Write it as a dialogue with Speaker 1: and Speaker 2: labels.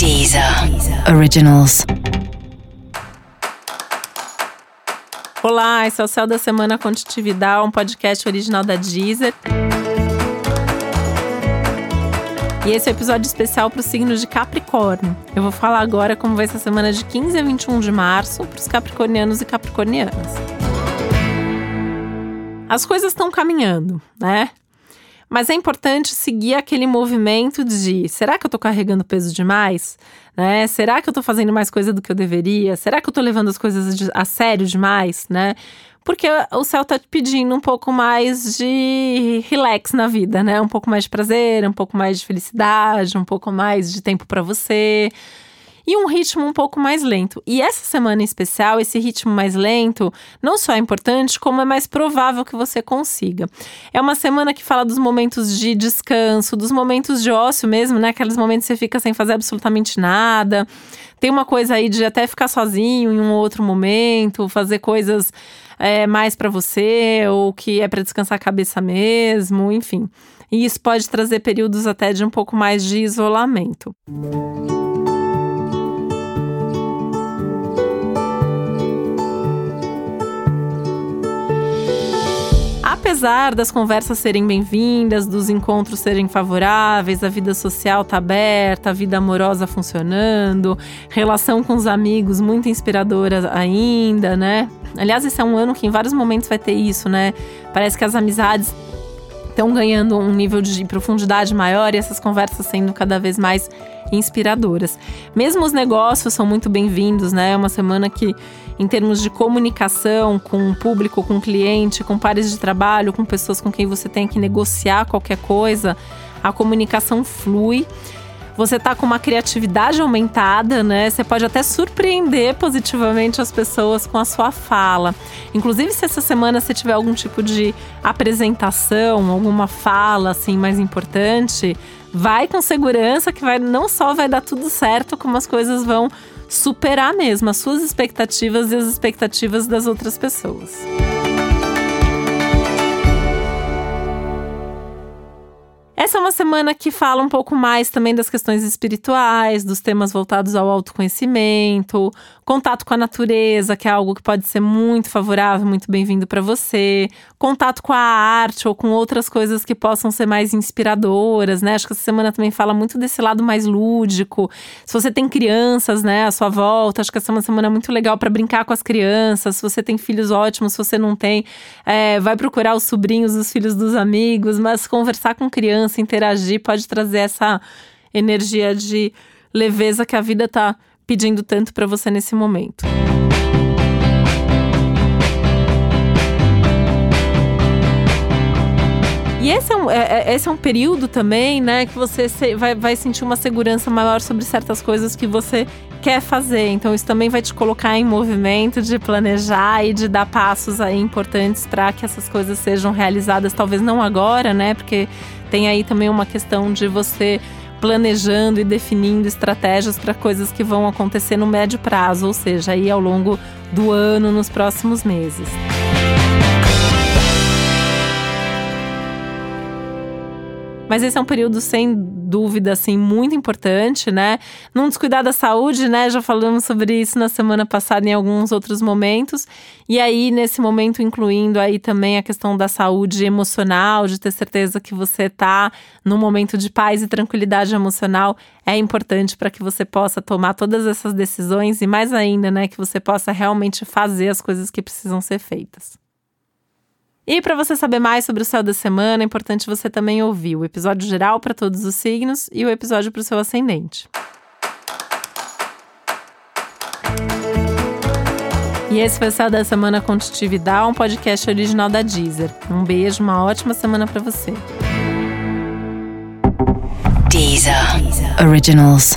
Speaker 1: Deezer Originals.
Speaker 2: Olá, esse é o Céu da Semana Contitividade, um podcast original da Deezer. E esse é o um episódio especial para o signo de Capricórnio. Eu vou falar agora como vai ser a semana de 15 a 21 de março para os capricornianos e capricornianas. As coisas estão caminhando, né? Mas é importante seguir aquele movimento de: será que eu tô carregando peso demais? Né? Será que eu tô fazendo mais coisa do que eu deveria? Será que eu tô levando as coisas a sério demais, né? Porque o céu tá te pedindo um pouco mais de relax na vida, né? Um pouco mais de prazer, um pouco mais de felicidade, um pouco mais de tempo para você e um ritmo um pouco mais lento. E essa semana em especial, esse ritmo mais lento, não só é importante, como é mais provável que você consiga. É uma semana que fala dos momentos de descanso, dos momentos de ócio mesmo, né? Aqueles momentos que você fica sem fazer absolutamente nada. Tem uma coisa aí de até ficar sozinho em um outro momento, fazer coisas é, mais para você, ou que é para descansar a cabeça mesmo, enfim. E isso pode trazer períodos até de um pouco mais de isolamento. Apesar das conversas serem bem-vindas, dos encontros serem favoráveis, a vida social tá aberta, a vida amorosa funcionando, relação com os amigos muito inspiradora ainda, né? Aliás, esse é um ano que em vários momentos vai ter isso, né? Parece que as amizades estão ganhando um nível de profundidade maior e essas conversas sendo cada vez mais inspiradoras. Mesmo os negócios são muito bem-vindos, né? É uma semana que em termos de comunicação com o público, com o cliente, com pares de trabalho, com pessoas com quem você tem que negociar qualquer coisa, a comunicação flui. Você tá com uma criatividade aumentada, né? Você pode até surpreender positivamente as pessoas com a sua fala. Inclusive, se essa semana você tiver algum tipo de apresentação, alguma fala assim mais importante, vai com segurança que vai não só vai dar tudo certo, como as coisas vão superar mesmo as suas expectativas e as expectativas das outras pessoas. Essa é uma semana que fala um pouco mais também das questões espirituais, dos temas voltados ao autoconhecimento, contato com a natureza, que é algo que pode ser muito favorável, muito bem-vindo para você, contato com a arte ou com outras coisas que possam ser mais inspiradoras, né? Acho que essa semana também fala muito desse lado mais lúdico. Se você tem crianças, né, à sua volta, acho que essa é uma semana muito legal para brincar com as crianças. Se você tem filhos ótimos, se você não tem, é, vai procurar os sobrinhos, os filhos dos amigos, mas conversar com crianças interagir, pode trazer essa energia de leveza que a vida está pedindo tanto para você nesse momento. E esse é, um, é, é, esse é um período também, né, que você vai, vai sentir uma segurança maior sobre certas coisas que você quer fazer. Então, isso também vai te colocar em movimento de planejar e de dar passos aí importantes para que essas coisas sejam realizadas. Talvez não agora, né, porque tem aí também uma questão de você planejando e definindo estratégias para coisas que vão acontecer no médio prazo, ou seja, aí ao longo do ano, nos próximos meses. Mas esse é um período sem dúvida assim muito importante, né? Não descuidar da saúde, né? Já falamos sobre isso na semana passada em alguns outros momentos. E aí nesse momento incluindo aí também a questão da saúde emocional, de ter certeza que você está num momento de paz e tranquilidade emocional, é importante para que você possa tomar todas essas decisões e mais ainda, né, que você possa realmente fazer as coisas que precisam ser feitas. E para você saber mais sobre o céu da semana, é importante você também ouvir o episódio geral para todos os signos e o episódio para o seu ascendente. E esse foi o Céu da Semana Contitividade, um podcast original da Deezer. Um beijo, uma ótima semana para você.
Speaker 1: Deezer. Deezer. Originals.